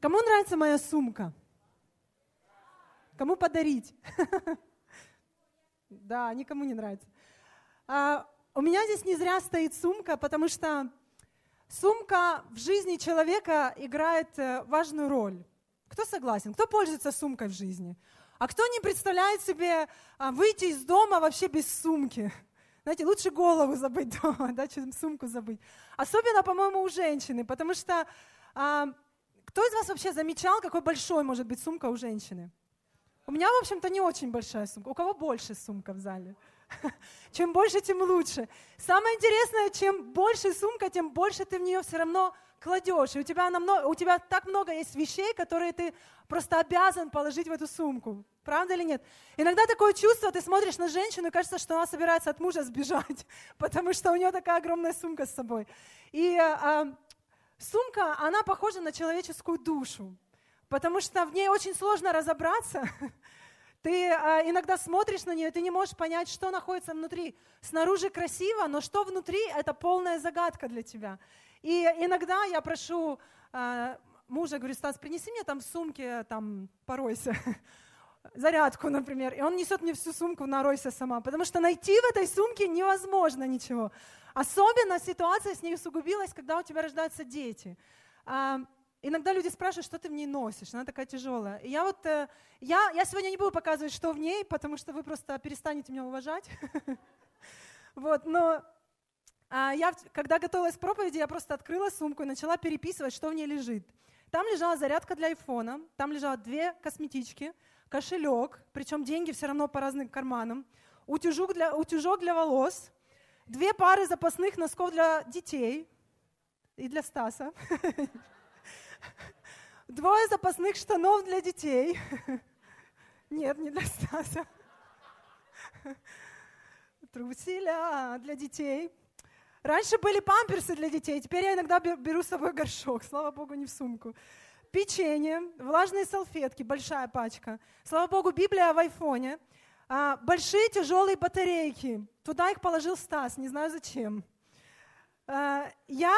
Кому нравится моя сумка? Кому подарить? Да, никому не нравится. А, у меня здесь не зря стоит сумка, потому что сумка в жизни человека играет э, важную роль. Кто согласен? Кто пользуется сумкой в жизни? А кто не представляет себе а, выйти из дома вообще без сумки? Знаете, лучше голову забыть дома, да, чем сумку забыть. Особенно, по-моему, у женщины, потому что а, кто из вас вообще замечал, какой большой может быть сумка у женщины? У меня, в общем-то, не очень большая сумка. У кого больше сумка в зале? Чем больше, тем лучше. Самое интересное, чем больше сумка, тем больше ты в нее все равно кладешь. И у тебя, намного, у тебя так много есть вещей, которые ты просто обязан положить в эту сумку. Правда или нет? Иногда такое чувство, ты смотришь на женщину, и кажется, что она собирается от мужа сбежать, потому что у нее такая огромная сумка с собой. И а, сумка, она похожа на человеческую душу, потому что в ней очень сложно разобраться. Ты а, иногда смотришь на нее, ты не можешь понять, что находится внутри. Снаружи красиво, но что внутри, это полная загадка для тебя. И иногда я прошу а, мужа, говорю, Стас, принеси мне там в сумке, там, поройся зарядку, например, и он несет мне всю сумку наройся сама, потому что найти в этой сумке невозможно ничего. Особенно ситуация с ней усугубилась, когда у тебя рождаются дети. А, иногда люди спрашивают, что ты в ней носишь, она такая тяжелая. И я вот, э, я, я сегодня не буду показывать, что в ней, потому что вы просто перестанете меня уважать. Вот, но а, я, когда готовилась к проповеди, я просто открыла сумку и начала переписывать, что в ней лежит. Там лежала зарядка для айфона, там лежало две косметички, кошелек, причем деньги все равно по разным карманам, утюжок для, утюжок для волос, две пары запасных носков для детей и для Стаса, двое запасных штанов для детей. Нет, не для Стаса. Труселя для детей. Раньше были памперсы для детей, теперь я иногда беру с собой горшок, слава богу, не в сумку печенье, влажные салфетки, большая пачка. Слава Богу, Библия в айфоне. А, большие тяжелые батарейки. Туда их положил Стас, не знаю зачем. А, я,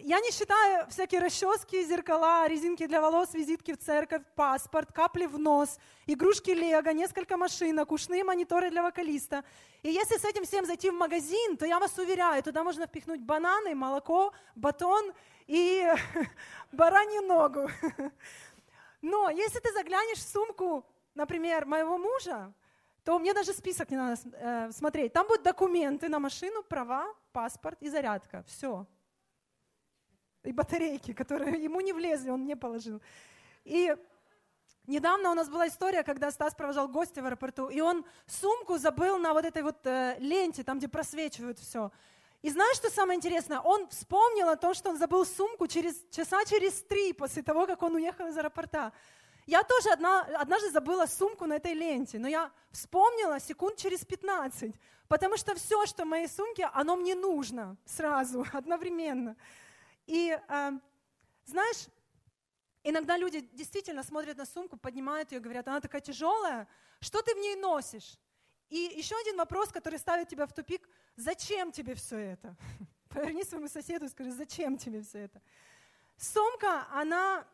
я не считаю всякие расчески, зеркала, резинки для волос, визитки в церковь, паспорт, капли в нос, игрушки Лего, несколько машинок, ушные мониторы для вокалиста. И если с этим всем зайти в магазин, то я вас уверяю, туда можно впихнуть бананы, молоко, батон и баранью ногу. Но если ты заглянешь в сумку, например, моего мужа, то мне даже список не надо э, смотреть. Там будут документы на машину, права, паспорт и зарядка. Все. И батарейки, которые ему не влезли, он не положил. И недавно у нас была история, когда Стас провожал гостя в аэропорту, и он сумку забыл на вот этой вот э, ленте, там, где просвечивают все. И знаешь, что самое интересное? Он вспомнил о том, что он забыл сумку через, часа через три после того, как он уехал из аэропорта. Я тоже одна, однажды забыла сумку на этой ленте, но я вспомнила секунд через 15, потому что все, что в моей сумке, оно мне нужно сразу, одновременно. И э, знаешь, иногда люди действительно смотрят на сумку, поднимают ее, говорят, она такая тяжелая, что ты в ней носишь? И еще один вопрос, который ставит тебя в тупик, зачем тебе все это? Поверни своему соседу и скажи, зачем тебе все это? Сумка, она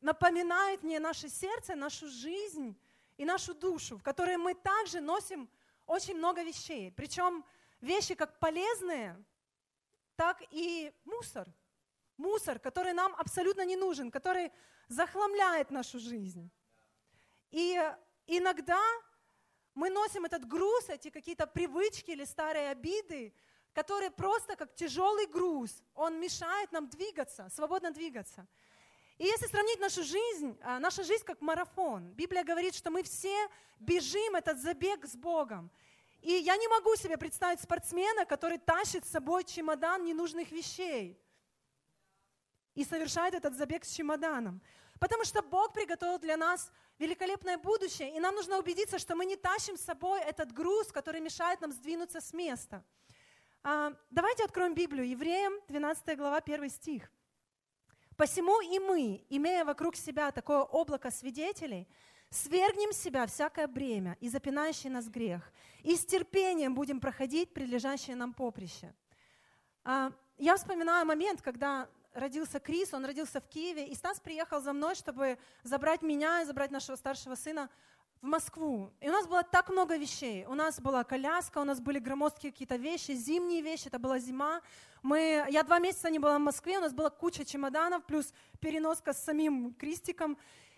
напоминает мне наше сердце, нашу жизнь и нашу душу, в которой мы также носим очень много вещей. Причем вещи как полезные, так и мусор. Мусор, который нам абсолютно не нужен, который захламляет нашу жизнь. И иногда мы носим этот груз, эти какие-то привычки или старые обиды, которые просто как тяжелый груз, он мешает нам двигаться, свободно двигаться. И если сравнить нашу жизнь, а, наша жизнь как марафон, Библия говорит, что мы все бежим этот забег с Богом. И я не могу себе представить спортсмена, который тащит с собой чемодан ненужных вещей и совершает этот забег с чемоданом. Потому что Бог приготовил для нас великолепное будущее, и нам нужно убедиться, что мы не тащим с собой этот груз, который мешает нам сдвинуться с места. А, давайте откроем Библию. Евреям 12 глава, 1 стих. «Посему и мы, имея вокруг себя такое облако свидетелей, свергнем себя всякое бремя и запинающий нас грех, и с терпением будем проходить прилежащее нам поприще». А, я вспоминаю момент, когда родился Крис, он родился в Киеве, и Стас приехал за мной, чтобы забрать меня и забрать нашего старшего сына в Москву. И у нас было так много вещей. У нас была коляска, у нас были громоздкие какие-то вещи, зимние вещи, это была зима. Мы, я два месяца не была в Москве, у нас была куча чемоданов, плюс переноска с самим Кристиком.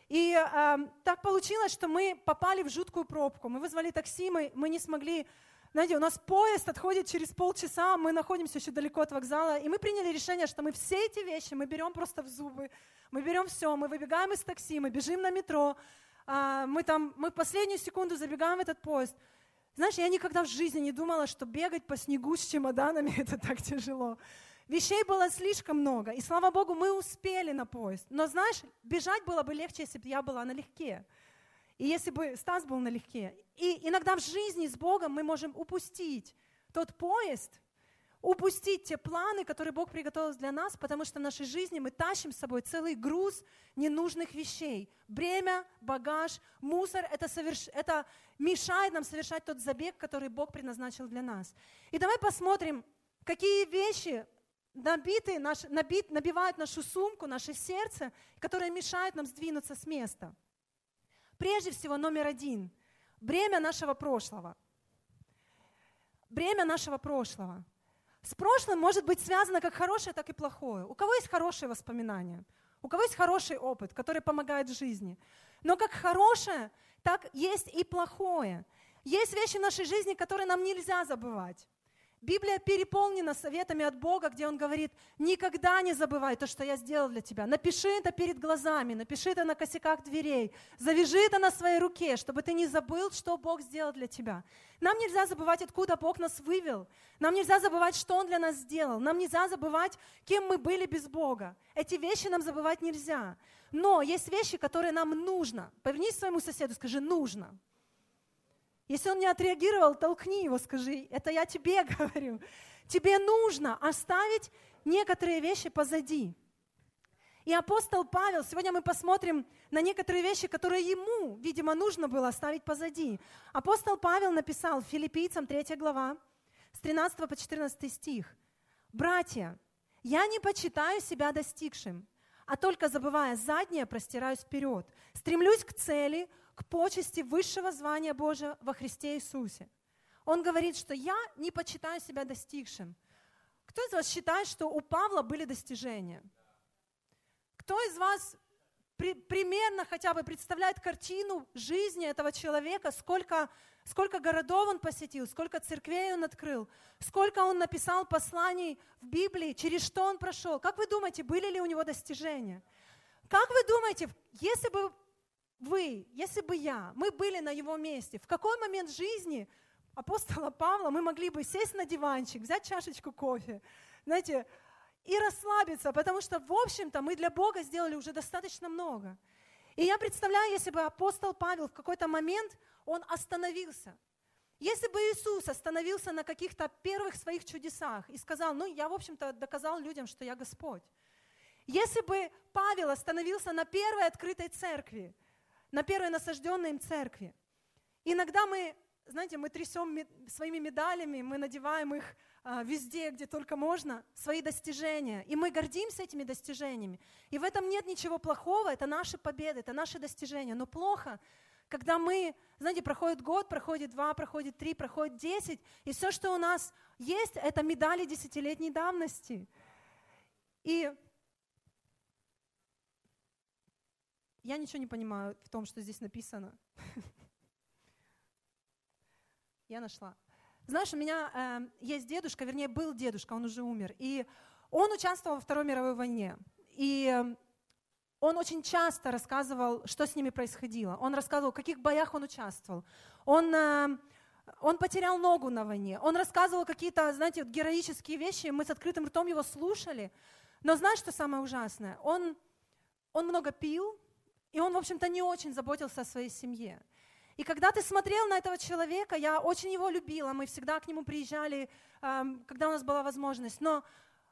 И э, так получилось, что мы попали в жуткую пробку. Мы вызвали такси, мы, мы не смогли знаете, у нас поезд отходит через полчаса, мы находимся еще далеко от вокзала, и мы приняли решение, что мы все эти вещи, мы берем просто в зубы, мы берем все, мы выбегаем из такси, мы бежим на метро, а, мы там, мы последнюю секунду забегаем в этот поезд. Знаешь, я никогда в жизни не думала, что бегать по снегу с чемоданами это так тяжело. Вещей было слишком много, и слава Богу, мы успели на поезд. Но знаешь, бежать было бы легче, если бы я была налегке. И если бы Стас был налегке. И иногда в жизни с Богом мы можем упустить тот поезд, упустить те планы, которые Бог приготовил для нас, потому что в нашей жизни мы тащим с собой целый груз ненужных вещей. Бремя, багаж, мусор это, соверш... это мешает нам совершать тот забег, который Бог предназначил для нас. И давай посмотрим, какие вещи набиты, наш, набит, набивают нашу сумку, наше сердце, которые мешают нам сдвинуться с места. Прежде всего, номер один – бремя нашего прошлого. Бремя нашего прошлого. С прошлым может быть связано как хорошее, так и плохое. У кого есть хорошие воспоминания? У кого есть хороший опыт, который помогает в жизни? Но как хорошее, так есть и плохое. Есть вещи в нашей жизни, которые нам нельзя забывать. Библия переполнена советами от Бога, где Он говорит, никогда не забывай то, что я сделал для тебя. Напиши это перед глазами, напиши это на косяках дверей, завяжи это на своей руке, чтобы ты не забыл, что Бог сделал для тебя. Нам нельзя забывать, откуда Бог нас вывел. Нам нельзя забывать, что Он для нас сделал. Нам нельзя забывать, кем мы были без Бога. Эти вещи нам забывать нельзя. Но есть вещи, которые нам нужно. Повернись своему соседу, скажи «нужно». Если он не отреагировал, толкни его, скажи, это я тебе говорю. Тебе нужно оставить некоторые вещи позади. И апостол Павел, сегодня мы посмотрим на некоторые вещи, которые ему, видимо, нужно было оставить позади. Апостол Павел написал филиппийцам 3 глава, с 13 по 14 стих. «Братья, я не почитаю себя достигшим, а только забывая заднее, простираюсь вперед. Стремлюсь к цели, к почести высшего звания Божия во Христе Иисусе. Он говорит, что я не почитаю себя достигшим. Кто из вас считает, что у Павла были достижения? Кто из вас при, примерно хотя бы представляет картину жизни этого человека, сколько, сколько городов он посетил, сколько церквей он открыл, сколько он написал посланий в Библии, через что он прошел? Как вы думаете, были ли у него достижения? Как вы думаете, если бы вы, если бы я, мы были на его месте, в какой момент жизни апостола Павла мы могли бы сесть на диванчик, взять чашечку кофе, знаете, и расслабиться, потому что, в общем-то, мы для Бога сделали уже достаточно много. И я представляю, если бы апостол Павел в какой-то момент, он остановился. Если бы Иисус остановился на каких-то первых своих чудесах и сказал, ну, я, в общем-то, доказал людям, что я Господь. Если бы Павел остановился на первой открытой церкви, на первой насажденной им церкви. Иногда мы, знаете, мы трясем своими медалями, мы надеваем их а, везде, где только можно, свои достижения. И мы гордимся этими достижениями. И в этом нет ничего плохого, это наши победы, это наши достижения. Но плохо, когда мы, знаете, проходит год, проходит два, проходит три, проходит десять, и все, что у нас есть, это медали десятилетней давности. И Я ничего не понимаю в том, что здесь написано. Я нашла. Знаешь, у меня э, есть дедушка, вернее, был дедушка, он уже умер, и он участвовал во Второй мировой войне. И э, он очень часто рассказывал, что с ними происходило. Он рассказывал, в каких боях он участвовал. Он, э, он потерял ногу на войне. Он рассказывал какие-то, знаете, героические вещи. Мы с открытым ртом его слушали. Но знаешь, что самое ужасное? Он, он много пил, и он, в общем-то, не очень заботился о своей семье. И когда ты смотрел на этого человека, я очень его любила, мы всегда к нему приезжали, когда у нас была возможность. Но,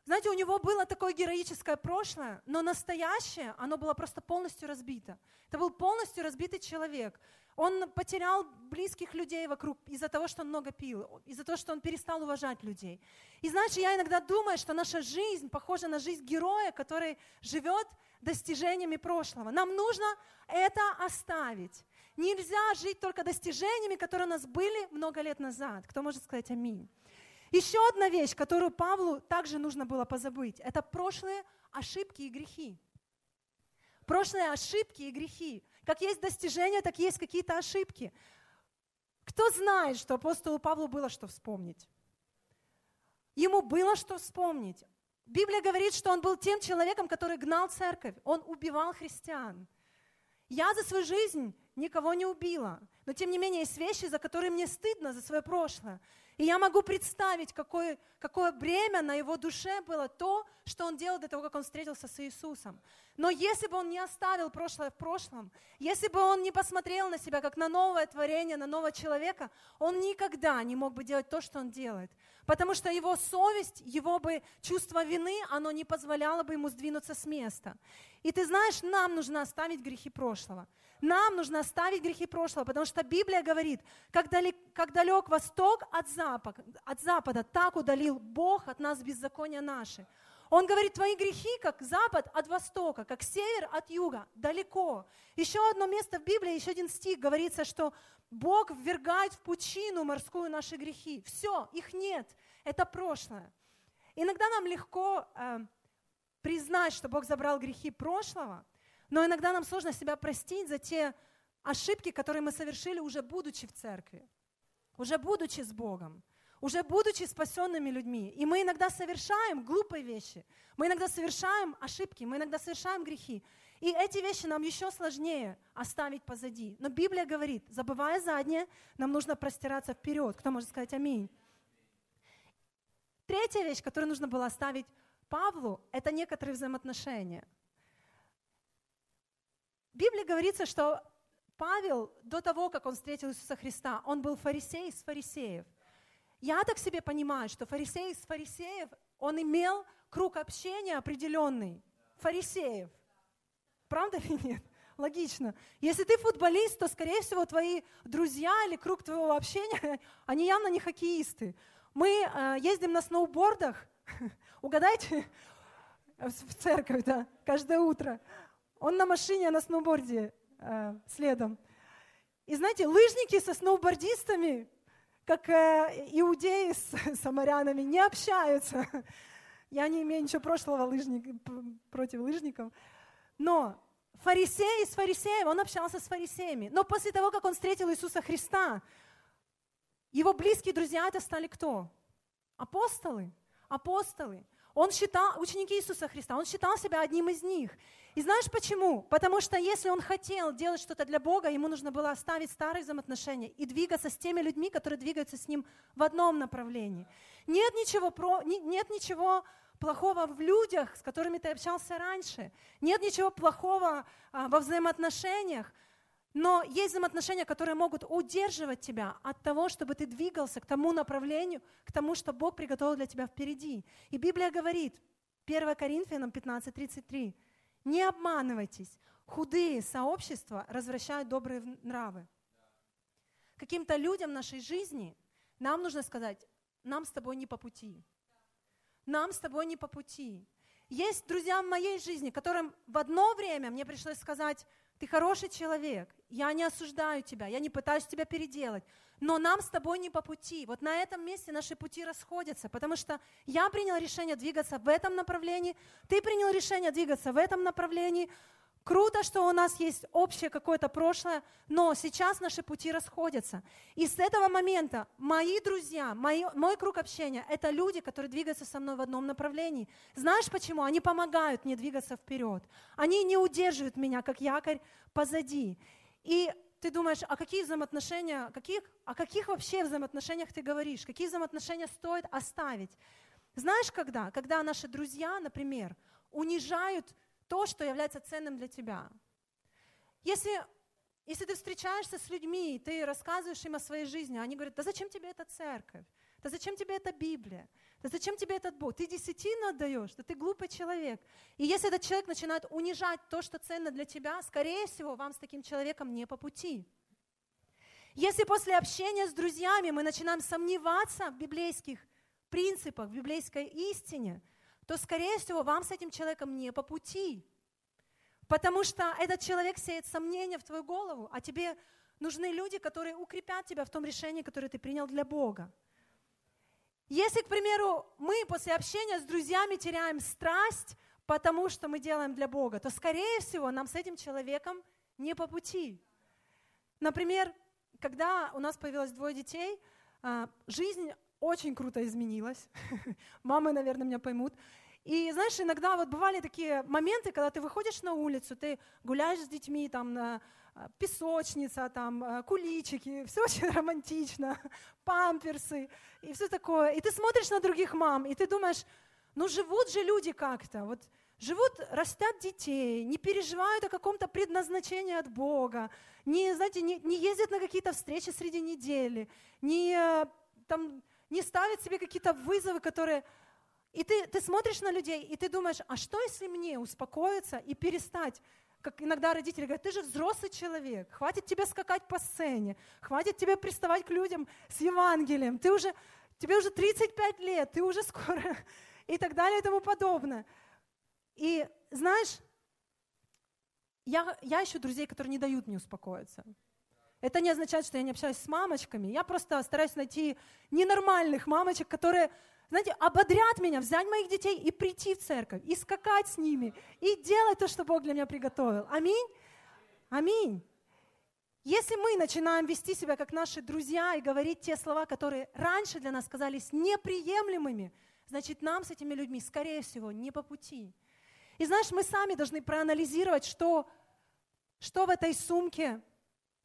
Знаете, у него было такое героическое прошлое, но настоящее, оно было просто полностью разбито. Это был полностью разбитый человек. Он потерял близких людей вокруг из-за того, что он много пил, из-за того, что он перестал уважать людей. И знаешь, я иногда думаю, что наша жизнь похожа на жизнь героя, который живет достижениями прошлого. Нам нужно это оставить. Нельзя жить только достижениями, которые у нас были много лет назад. Кто может сказать аминь? Еще одна вещь, которую Павлу также нужно было позабыть, это прошлые ошибки и грехи. Прошлые ошибки и грехи. Как есть достижения, так есть какие-то ошибки. Кто знает, что апостолу Павлу было что вспомнить? Ему было что вспомнить. Библия говорит, что он был тем человеком, который гнал церковь. Он убивал христиан. Я за свою жизнь никого не убила. Но тем не менее есть вещи, за которые мне стыдно за свое прошлое. И я могу представить, какое, какое бремя на его душе было то, что он делал до того, как он встретился с Иисусом. Но если бы он не оставил прошлое в прошлом, если бы он не посмотрел на себя как на новое творение, на нового человека, он никогда не мог бы делать то, что он делает. Потому что его совесть, его бы чувство вины, оно не позволяло бы ему сдвинуться с места. И ты знаешь, нам нужно оставить грехи прошлого. Нам нужно оставить грехи прошлого, потому что Библия говорит, как далек, как далек восток от запада, от запада, так удалил Бог от нас беззакония наши. Он говорит, твои грехи, как запад от востока, как север от юга, далеко. Еще одно место в Библии, еще один стих, говорится, что Бог ввергает в пучину морскую наши грехи. Все, их нет, это прошлое. Иногда нам легко э, признать, что Бог забрал грехи прошлого – но иногда нам сложно себя простить за те ошибки, которые мы совершили, уже будучи в церкви, уже будучи с Богом, уже будучи спасенными людьми. И мы иногда совершаем глупые вещи, мы иногда совершаем ошибки, мы иногда совершаем грехи. И эти вещи нам еще сложнее оставить позади. Но Библия говорит, забывая заднее, нам нужно простираться вперед. Кто может сказать аминь? Третья вещь, которую нужно было оставить Павлу, это некоторые взаимоотношения – в Библии говорится, что Павел до того, как он встретил Иисуса Христа, он был фарисей из фарисеев. Я так себе понимаю, что фарисей из фарисеев, он имел круг общения определенный. Фарисеев. Правда или нет? Логично. Если ты футболист, то, скорее всего, твои друзья или круг твоего общения, они явно не хоккеисты. Мы э, ездим на сноубордах, угадайте, в церковь, да, каждое утро. Он на машине, а на сноуборде э, следом. И знаете, лыжники со сноубордистами, как э, иудеи с самарянами, не общаются. Я не имею ничего прошлого лыжник, против лыжников. Но фарисей из фарисеев, он общался с фарисеями. Но после того, как он встретил Иисуса Христа, его близкие друзья это стали кто? Апостолы. Апостолы. Он считал, ученики Иисуса Христа, он считал себя одним из них. И знаешь почему? Потому что если он хотел делать что-то для Бога, ему нужно было оставить старые взаимоотношения и двигаться с теми людьми, которые двигаются с ним в одном направлении. Нет ничего, про, нет ничего плохого в людях, с которыми ты общался раньше. Нет ничего плохого а, во взаимоотношениях. Но есть взаимоотношения, которые могут удерживать тебя от того, чтобы ты двигался к тому направлению, к тому, что Бог приготовил для тебя впереди. И Библия говорит, 1 Коринфянам 15:33, не обманывайтесь, худые сообщества развращают добрые нравы. Каким-то людям нашей жизни нам нужно сказать, нам с тобой не по пути. Нам с тобой не по пути. Есть друзья в моей жизни, которым в одно время мне пришлось сказать, ты хороший человек, я не осуждаю тебя, я не пытаюсь тебя переделать, но нам с тобой не по пути. Вот на этом месте наши пути расходятся, потому что я принял решение двигаться в этом направлении, ты принял решение двигаться в этом направлении, Круто, что у нас есть общее какое-то прошлое, но сейчас наши пути расходятся. И с этого момента мои друзья, мои, мой круг общения – это люди, которые двигаются со мной в одном направлении. Знаешь почему? Они помогают мне двигаться вперед. Они не удерживают меня, как якорь, позади. И ты думаешь, а какие взаимоотношения, каких, о каких вообще взаимоотношениях ты говоришь? Какие взаимоотношения стоит оставить? Знаешь, когда? Когда наши друзья, например, унижают то, что является ценным для тебя. Если, если ты встречаешься с людьми, ты рассказываешь им о своей жизни, они говорят, да зачем тебе эта церковь? Да зачем тебе эта Библия? Да зачем тебе этот Бог? Ты десятину отдаешь, да ты глупый человек. И если этот человек начинает унижать то, что ценно для тебя, скорее всего, вам с таким человеком не по пути. Если после общения с друзьями мы начинаем сомневаться в библейских принципах, в библейской истине, то, скорее всего, вам с этим человеком не по пути. Потому что этот человек сеет сомнения в твою голову, а тебе нужны люди, которые укрепят тебя в том решении, которое ты принял для Бога. Если, к примеру, мы после общения с друзьями теряем страсть, потому что мы делаем для Бога, то, скорее всего, нам с этим человеком не по пути. Например, когда у нас появилось двое детей, а, жизнь очень круто изменилась. Мамы, наверное, меня поймут. И знаешь, иногда вот бывали такие моменты, когда ты выходишь на улицу, ты гуляешь с детьми, там на а, песочница, там а, куличики, все очень романтично, памперсы и все такое. И ты смотришь на других мам, и ты думаешь, ну живут же люди как-то, вот живут, растят детей, не переживают о каком-то предназначении от Бога, не, знаете, не, не ездят на какие-то встречи среди недели, не, э, там, не ставят себе какие-то вызовы, которые и ты, ты смотришь на людей, и ты думаешь, а что если мне успокоиться и перестать? Как иногда родители говорят, ты же взрослый человек, хватит тебе скакать по сцене, хватит тебе приставать к людям с Евангелием, ты уже, тебе уже 35 лет, ты уже скоро, и так далее и тому подобное. И знаешь, я, я ищу друзей, которые не дают мне успокоиться. Это не означает, что я не общаюсь с мамочками. Я просто стараюсь найти ненормальных мамочек, которые знаете, ободрят меня, взять моих детей и прийти в церковь, и скакать с ними, и делать то, что Бог для меня приготовил. Аминь? Аминь. Если мы начинаем вести себя как наши друзья и говорить те слова, которые раньше для нас казались неприемлемыми, значит, нам с этими людьми, скорее всего, не по пути. И знаешь, мы сами должны проанализировать, что, что в этой сумке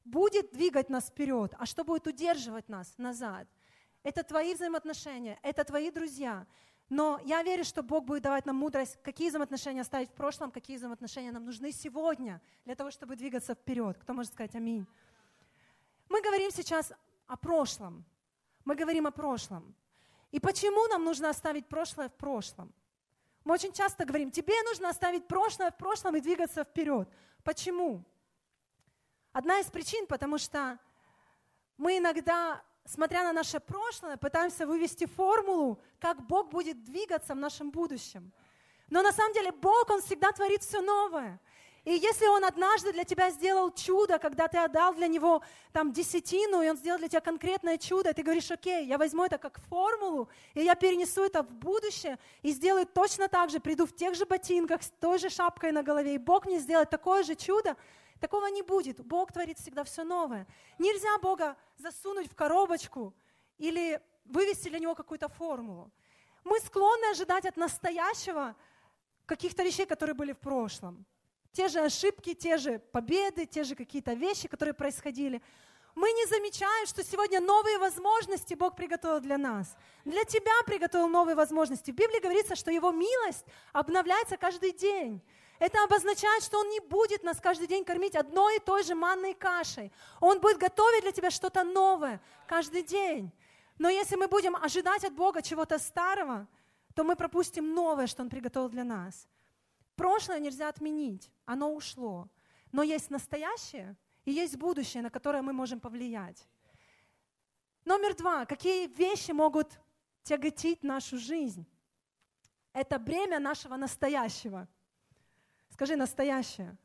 будет двигать нас вперед, а что будет удерживать нас назад – это твои взаимоотношения, это твои друзья. Но я верю, что Бог будет давать нам мудрость, какие взаимоотношения оставить в прошлом, какие взаимоотношения нам нужны сегодня для того, чтобы двигаться вперед. Кто может сказать аминь? Мы говорим сейчас о прошлом. Мы говорим о прошлом. И почему нам нужно оставить прошлое в прошлом? Мы очень часто говорим, тебе нужно оставить прошлое в прошлом и двигаться вперед. Почему? Одна из причин, потому что мы иногда смотря на наше прошлое, пытаемся вывести формулу, как Бог будет двигаться в нашем будущем. Но на самом деле Бог, Он всегда творит все новое. И если Он однажды для тебя сделал чудо, когда ты отдал для Него там десятину, и Он сделал для тебя конкретное чудо, и ты говоришь, окей, я возьму это как формулу, и я перенесу это в будущее, и сделаю точно так же, приду в тех же ботинках, с той же шапкой на голове, и Бог мне сделает такое же чудо, Такого не будет. Бог творит всегда все новое. Нельзя Бога засунуть в коробочку или вывести для него какую-то формулу. Мы склонны ожидать от настоящего каких-то вещей, которые были в прошлом. Те же ошибки, те же победы, те же какие-то вещи, которые происходили. Мы не замечаем, что сегодня новые возможности Бог приготовил для нас. Для тебя приготовил новые возможности. В Библии говорится, что Его милость обновляется каждый день. Это обозначает, что Он не будет нас каждый день кормить одной и той же манной кашей. Он будет готовить для тебя что-то новое каждый день. Но если мы будем ожидать от Бога чего-то старого, то мы пропустим новое, что Он приготовил для нас. Прошлое нельзя отменить, оно ушло. Но есть настоящее и есть будущее, на которое мы можем повлиять. Номер два. Какие вещи могут тяготить нашу жизнь? Это бремя нашего настоящего – Скажи настоящее.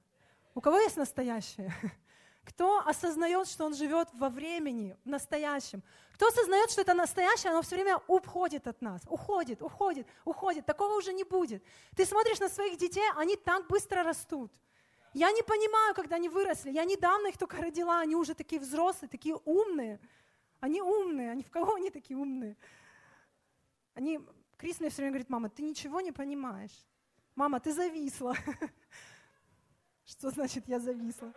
У кого есть настоящее? Кто осознает, что он живет во времени, в настоящем? Кто осознает, что это настоящее, оно все время уходит от нас, уходит, уходит, уходит. Такого уже не будет. Ты смотришь на своих детей, они так быстро растут. Я не понимаю, когда они выросли. Я недавно их только родила, они уже такие взрослые, такие умные. Они умные, они в кого они такие умные? Они, Крис мне все время говорит, мама, ты ничего не понимаешь. Мама, ты зависла. Что значит я зависла?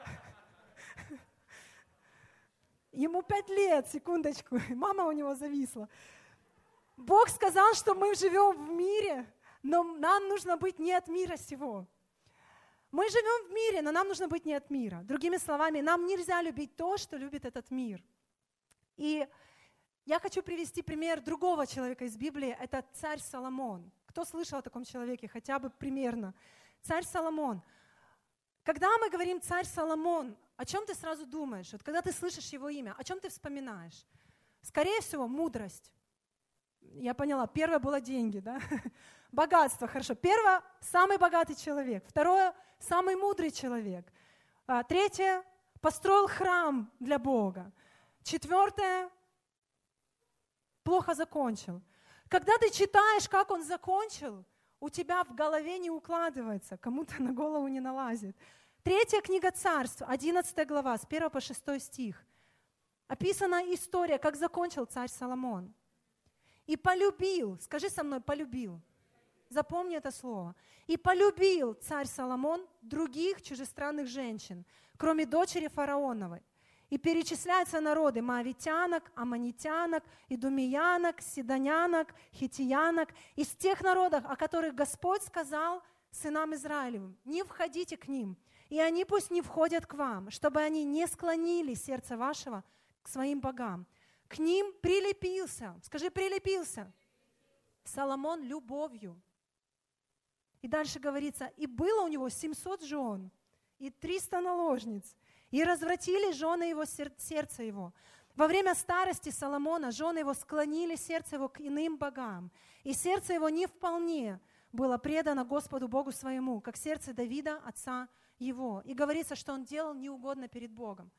Ему пять лет, секундочку. Мама у него зависла. Бог сказал, что мы живем в мире, но нам нужно быть не от мира сего. Мы живем в мире, но нам нужно быть не от мира. Другими словами, нам нельзя любить то, что любит этот мир. И Я хочу привести пример другого человека из Библии. Это царь Соломон. Кто слышал о таком человеке, хотя бы примерно? Царь Соломон. Когда мы говорим царь Соломон, о чем ты сразу думаешь? Вот когда ты слышишь его имя, о чем ты вспоминаешь? Скорее всего, мудрость. Я поняла, первое было деньги, да? Богатство, хорошо. Первое, самый богатый человек. Второе, самый мудрый человек. А, третье, построил храм для Бога. Четвертое, плохо закончил. Когда ты читаешь, как он закончил, у тебя в голове не укладывается, кому-то на голову не налазит. Третья книга царств, 11 глава, с 1 по 6 стих. Описана история, как закончил царь Соломон. И полюбил, скажи со мной, полюбил. Запомни это слово. И полюбил царь Соломон других чужестранных женщин, кроме дочери фараоновой. И перечисляются народы маавитянок, аманитянок, идумиянок, сидонянок, хитиянок, из тех народов, о которых Господь сказал сынам Израилевым, не входите к ним, и они пусть не входят к вам, чтобы они не склонили сердце вашего к своим богам. К ним прилепился, скажи, прилепился, Соломон любовью. И дальше говорится, и было у него 700 жен, и 300 наложниц, и развратили жены его сердце его. Во время старости Соломона жены его склонили сердце его к иным богам, и сердце его не вполне было предано Господу Богу своему, как сердце Давида, отца его. И говорится, что он делал неугодно перед Богом.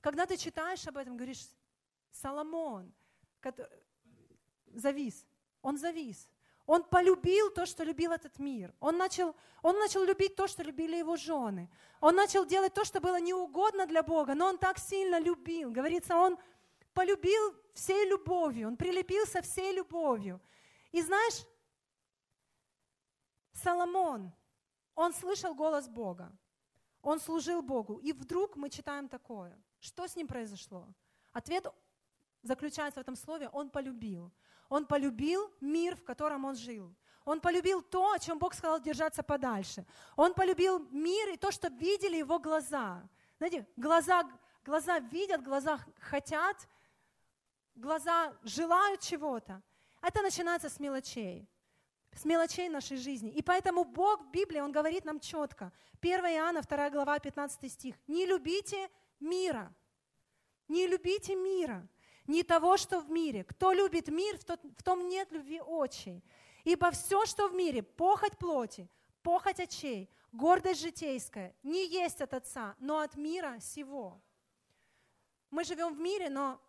Когда ты читаешь об этом, говоришь, Соломон завис, он завис. Он полюбил то, что любил этот мир. Он начал, он начал любить то, что любили его жены. Он начал делать то, что было неугодно для Бога, но он так сильно любил. Говорится, он полюбил всей любовью, он прилепился всей любовью. И знаешь, Соломон, он слышал голос Бога, он служил Богу. И вдруг мы читаем такое. Что с ним произошло? Ответ заключается в этом слове, он полюбил. Он полюбил мир, в котором он жил. Он полюбил то, о чем Бог сказал держаться подальше. Он полюбил мир и то, что видели его глаза. Знаете, глаза, глаза видят, глаза хотят, глаза желают чего-то. Это начинается с мелочей, с мелочей нашей жизни. И поэтому Бог в Библии, Он говорит нам четко. 1 Иоанна, 2 глава, 15 стих. Не любите мира. Не любите мира не того, что в мире. Кто любит мир, в том нет любви очей. Ибо все, что в мире, похоть плоти, похоть очей, гордость житейская, не есть от Отца, но от мира сего. Мы живем в мире, но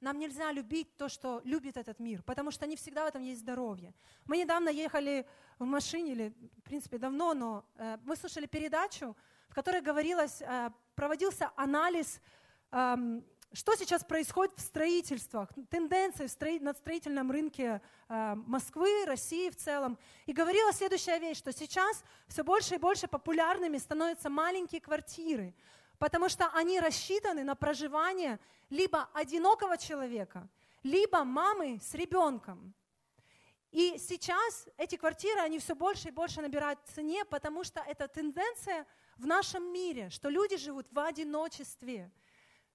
нам нельзя любить то, что любит этот мир, потому что не всегда в этом есть здоровье. Мы недавно ехали в машине, или, в принципе, давно, но э, мы слушали передачу, в которой говорилось, э, проводился анализ э, что сейчас происходит в строительствах, тенденции на строительном рынке э, Москвы, России в целом. И говорила следующая вещь, что сейчас все больше и больше популярными становятся маленькие квартиры, потому что они рассчитаны на проживание либо одинокого человека, либо мамы с ребенком. И сейчас эти квартиры, они все больше и больше набирают в цене, потому что это тенденция в нашем мире, что люди живут в одиночестве –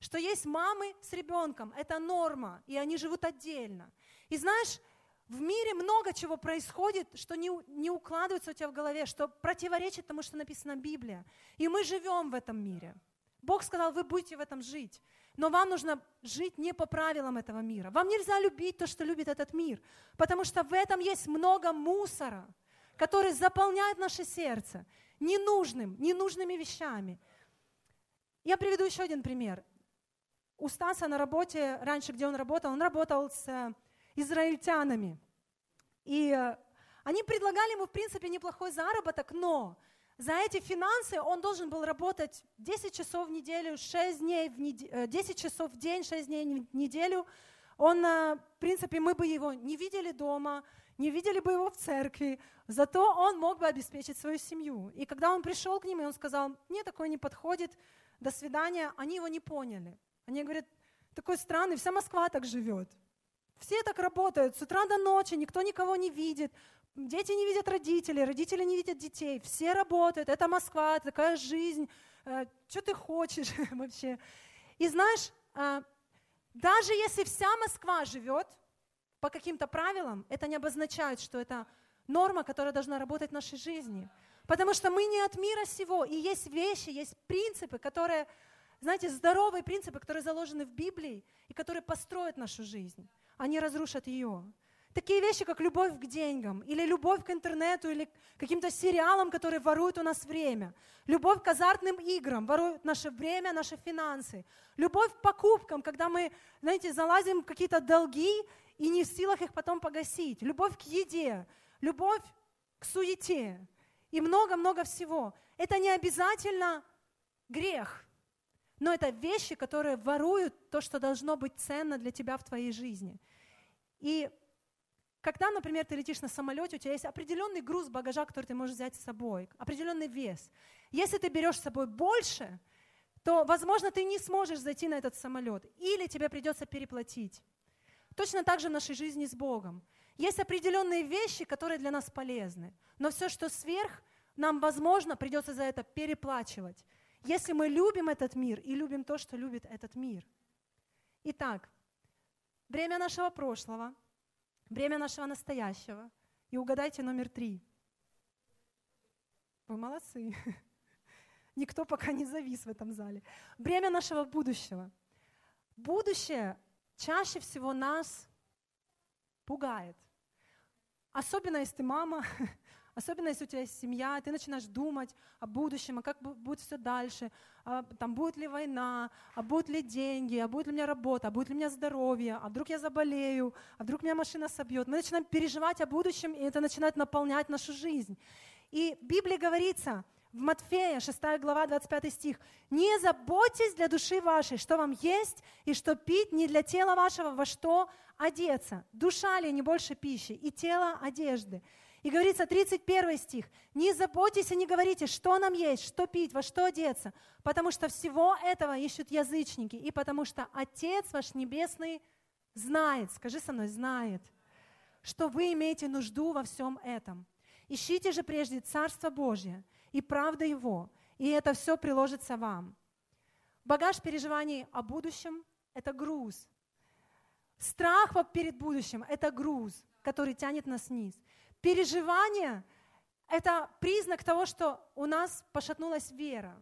что есть мамы с ребенком, это норма, и они живут отдельно. И знаешь, в мире много чего происходит, что не, не укладывается у тебя в голове, что противоречит тому, что написано в Библии. И мы живем в этом мире. Бог сказал, вы будете в этом жить. Но вам нужно жить не по правилам этого мира. Вам нельзя любить то, что любит этот мир, потому что в этом есть много мусора, который заполняет наше сердце ненужным, ненужными вещами. Я приведу еще один пример у Стаса на работе, раньше, где он работал, он работал с э, израильтянами. И э, они предлагали ему, в принципе, неплохой заработок, но за эти финансы он должен был работать 10 часов в неделю, 6 дней в неделю, 10 часов в день, 6 дней в неделю. Он, э, в принципе, мы бы его не видели дома, не видели бы его в церкви, зато он мог бы обеспечить свою семью. И когда он пришел к ним, и он сказал, мне такое не подходит, до свидания, они его не поняли. Они говорят, такой странный, вся Москва так живет. Все так работают, с утра до ночи, никто никого не видит. Дети не видят родителей, родители не видят детей. Все работают, это Москва, такая жизнь. Э, что ты хочешь вообще? И знаешь, а, Даже если вся Москва живет по каким-то правилам, это не обозначает, что это норма, которая должна работать в нашей жизни. Потому что мы не от мира сего, и есть вещи, есть принципы, которые, знаете, здоровые принципы, которые заложены в Библии и которые построят нашу жизнь. Они разрушат ее. Такие вещи, как любовь к деньгам, или любовь к интернету, или к каким-то сериалам, которые воруют у нас время. Любовь к азартным играм, воруют наше время, наши финансы. Любовь к покупкам, когда мы, знаете, залазим в какие-то долги и не в силах их потом погасить. Любовь к еде, любовь к суете и много-много всего. Это не обязательно грех, но это вещи, которые воруют то, что должно быть ценно для тебя в твоей жизни. И когда, например, ты летишь на самолете, у тебя есть определенный груз багажа, который ты можешь взять с собой, определенный вес. Если ты берешь с собой больше, то, возможно, ты не сможешь зайти на этот самолет, или тебе придется переплатить. Точно так же в нашей жизни с Богом. Есть определенные вещи, которые для нас полезны, но все, что сверх, нам, возможно, придется за это переплачивать, если мы любим этот мир и любим то, что любит этот мир. Итак, время нашего прошлого – Время нашего настоящего. И угадайте номер три. Вы молодцы. Никто пока не завис в этом зале. Время нашего будущего. Будущее чаще всего нас пугает. Особенно если ты мама, Особенно если у тебя есть семья, ты начинаешь думать о будущем, а как будет все дальше, а там будет ли война, а будут ли деньги, а будет ли у меня работа, а будет ли у меня здоровье, а вдруг я заболею, а вдруг меня машина собьет. Мы начинаем переживать о будущем, и это начинает наполнять нашу жизнь. И в Библии говорится, в Матфея, 6 глава, 25 стих. «Не заботьтесь для души вашей, что вам есть и что пить, не для тела вашего, во что одеться. Душа ли не больше пищи, и тело одежды. И говорится 31 стих, не заботьтесь и не говорите, что нам есть, что пить, во что одеться, потому что всего этого ищут язычники, и потому что Отец ваш Небесный знает, скажи со мной, знает, что вы имеете нужду во всем этом. Ищите же прежде Царство Божье и правда Его, и это все приложится вам. Багаж переживаний о будущем – это груз. Страх перед будущим – это груз, который тянет нас вниз. Переживание – это признак того, что у нас пошатнулась вера.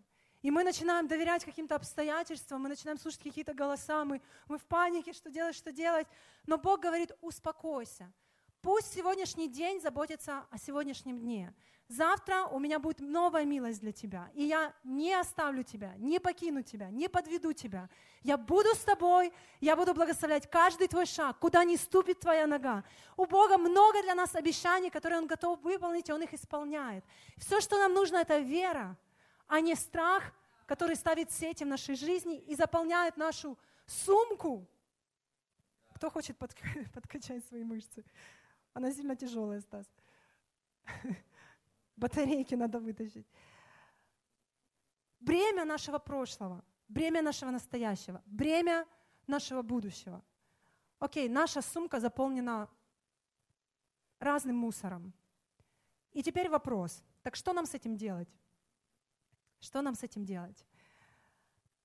И мы начинаем доверять каким-то обстоятельствам, мы начинаем слушать какие-то голоса, мы, мы в панике, что делать, что делать. Но Бог говорит, успокойся. Пусть сегодняшний день заботится о сегодняшнем дне. Завтра у меня будет новая милость для тебя, и я не оставлю тебя, не покину тебя, не подведу тебя. Я буду с тобой, я буду благословлять каждый твой шаг, куда не ступит твоя нога. У Бога много для нас обещаний, которые Он готов выполнить, и Он их исполняет. Все, что нам нужно, это вера, а не страх, который ставит сети в нашей жизни и заполняет нашу сумку. Кто хочет подкачать свои мышцы? Она сильно тяжелая, Стас. Батарейки надо вытащить. Бремя нашего прошлого, бремя нашего настоящего, бремя нашего будущего. Окей, наша сумка заполнена разным мусором. И теперь вопрос. Так что нам с этим делать? Что нам с этим делать?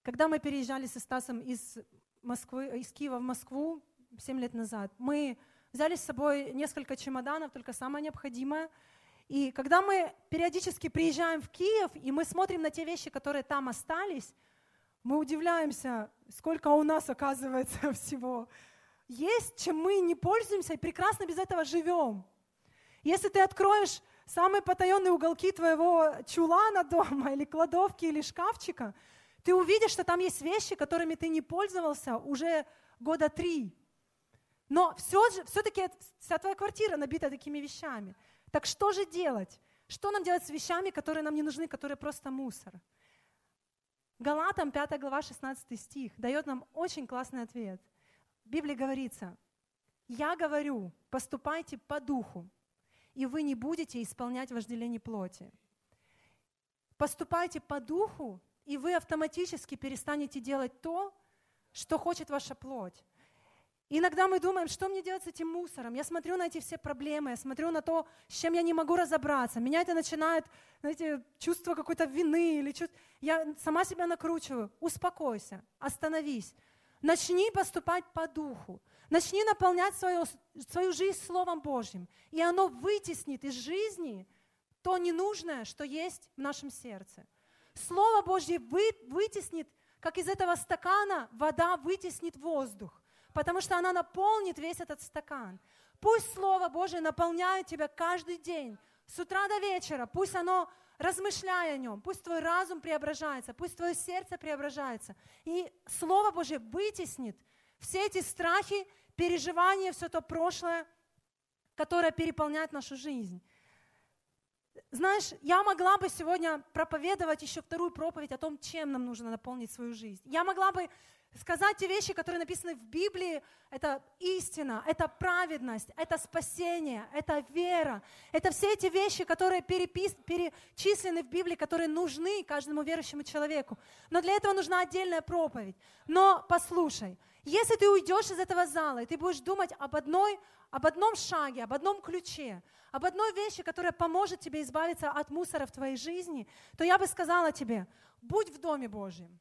Когда мы переезжали со Стасом из, Москвы, из Киева в Москву 7 лет назад, мы взяли с собой несколько чемоданов, только самое необходимое. И когда мы периодически приезжаем в Киев, и мы смотрим на те вещи, которые там остались, мы удивляемся, сколько у нас, оказывается, всего есть, чем мы не пользуемся и прекрасно без этого живем. Если ты откроешь самые потаенные уголки твоего чулана дома, или кладовки, или шкафчика, ты увидишь, что там есть вещи, которыми ты не пользовался уже года три. Но все же, все-таки вся твоя квартира набита такими вещами. Так что же делать? Что нам делать с вещами, которые нам не нужны, которые просто мусор? Галатам 5 глава 16 стих дает нам очень классный ответ. В Библии говорится, «Я говорю, поступайте по духу, и вы не будете исполнять вожделение плоти». Поступайте по духу, и вы автоматически перестанете делать то, что хочет ваша плоть. Иногда мы думаем, что мне делать с этим мусором? Я смотрю на эти все проблемы, я смотрю на то, с чем я не могу разобраться. Меня это начинает, знаете, чувство какой-то вины или чувство... Я сама себя накручиваю. Успокойся, остановись. Начни поступать по духу. Начни наполнять свою, свою жизнь Словом Божьим. И оно вытеснит из жизни то ненужное, что есть в нашем сердце. Слово Божье вы, вытеснит, как из этого стакана вода вытеснит воздух, потому что она наполнит весь этот стакан. Пусть Слово Божье наполняет тебя каждый день, с утра до вечера. Пусть оно, размышляя о нем, пусть твой разум преображается, пусть твое сердце преображается. И Слово Божье вытеснит все эти страхи, переживания, все то прошлое, которое переполняет нашу жизнь. Знаешь, я могла бы сегодня проповедовать еще вторую проповедь о том, чем нам нужно наполнить свою жизнь. Я могла бы сказать те вещи, которые написаны в Библии, это истина, это праведность, это спасение, это вера, это все эти вещи, которые перепис, перечислены в Библии, которые нужны каждому верующему человеку. Но для этого нужна отдельная проповедь. Но послушай, если ты уйдешь из этого зала, и ты будешь думать об, одной, об одном шаге, об одном ключе, об одной вещи, которая поможет тебе избавиться от мусора в твоей жизни, то я бы сказала тебе, будь в Доме Божьем.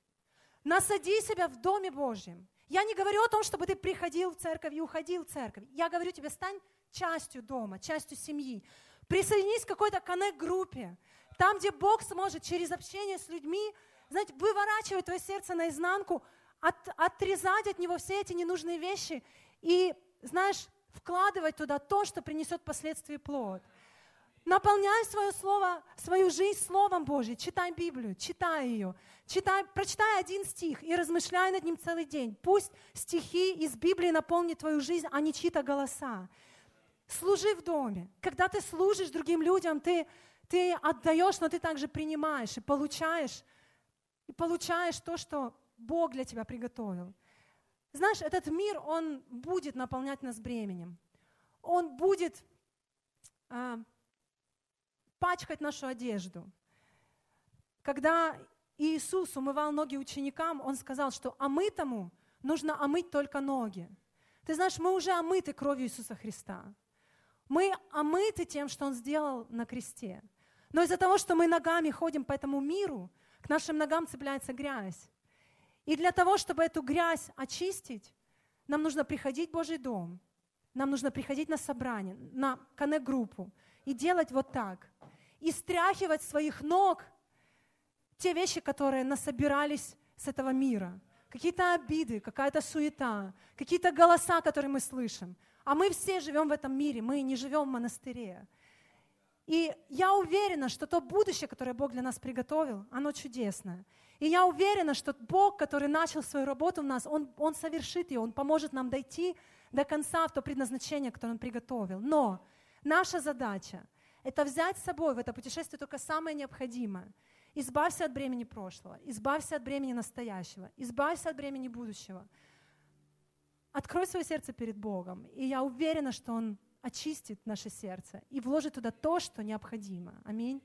Насади себя в Доме Божьем. Я не говорю о том, чтобы ты приходил в церковь и уходил в церковь. Я говорю тебе, стань частью дома, частью семьи. Присоединись к какой-то коннект-группе, там, где Бог сможет через общение с людьми, знаете, выворачивать твое сердце наизнанку, от, отрезать от него все эти ненужные вещи и, знаешь, вкладывать туда то, что принесет впоследствии плод. Наполняй свое слово, свою жизнь Словом Божьим. Читай Библию, читай ее. Читай, прочитай один стих и размышляй над ним целый день. Пусть стихи из Библии наполнят твою жизнь, а не чьи-то голоса. Служи в доме. Когда ты служишь другим людям, ты, ты отдаешь, но ты также принимаешь и получаешь, и получаешь то, что Бог для тебя приготовил. Знаешь, этот мир, он будет наполнять нас бременем. Он будет а, пачкать нашу одежду. Когда Иисус умывал ноги ученикам, Он сказал, что омытому нужно омыть только ноги. Ты знаешь, мы уже омыты кровью Иисуса Христа. Мы омыты тем, что Он сделал на кресте. Но из-за того, что мы ногами ходим по этому миру, к нашим ногам цепляется грязь. И для того, чтобы эту грязь очистить, нам нужно приходить в Божий дом, нам нужно приходить на собрание, на коннект-группу и делать вот так и стряхивать своих ног те вещи, которые насобирались с этого мира. Какие-то обиды, какая-то суета, какие-то голоса, которые мы слышим. А мы все живем в этом мире, мы не живем в монастыре. И я уверена, что то будущее, которое Бог для нас приготовил, оно чудесное. И я уверена, что Бог, который начал свою работу в нас, Он, он совершит ее, Он поможет нам дойти до конца в то предназначение, которое Он приготовил. Но наша задача это взять с собой в это путешествие только самое необходимое. Избавься от бремени прошлого, избавься от бремени настоящего, избавься от бремени будущего. Открой свое сердце перед Богом, и я уверена, что Он очистит наше сердце и вложит туда то, что необходимо. Аминь.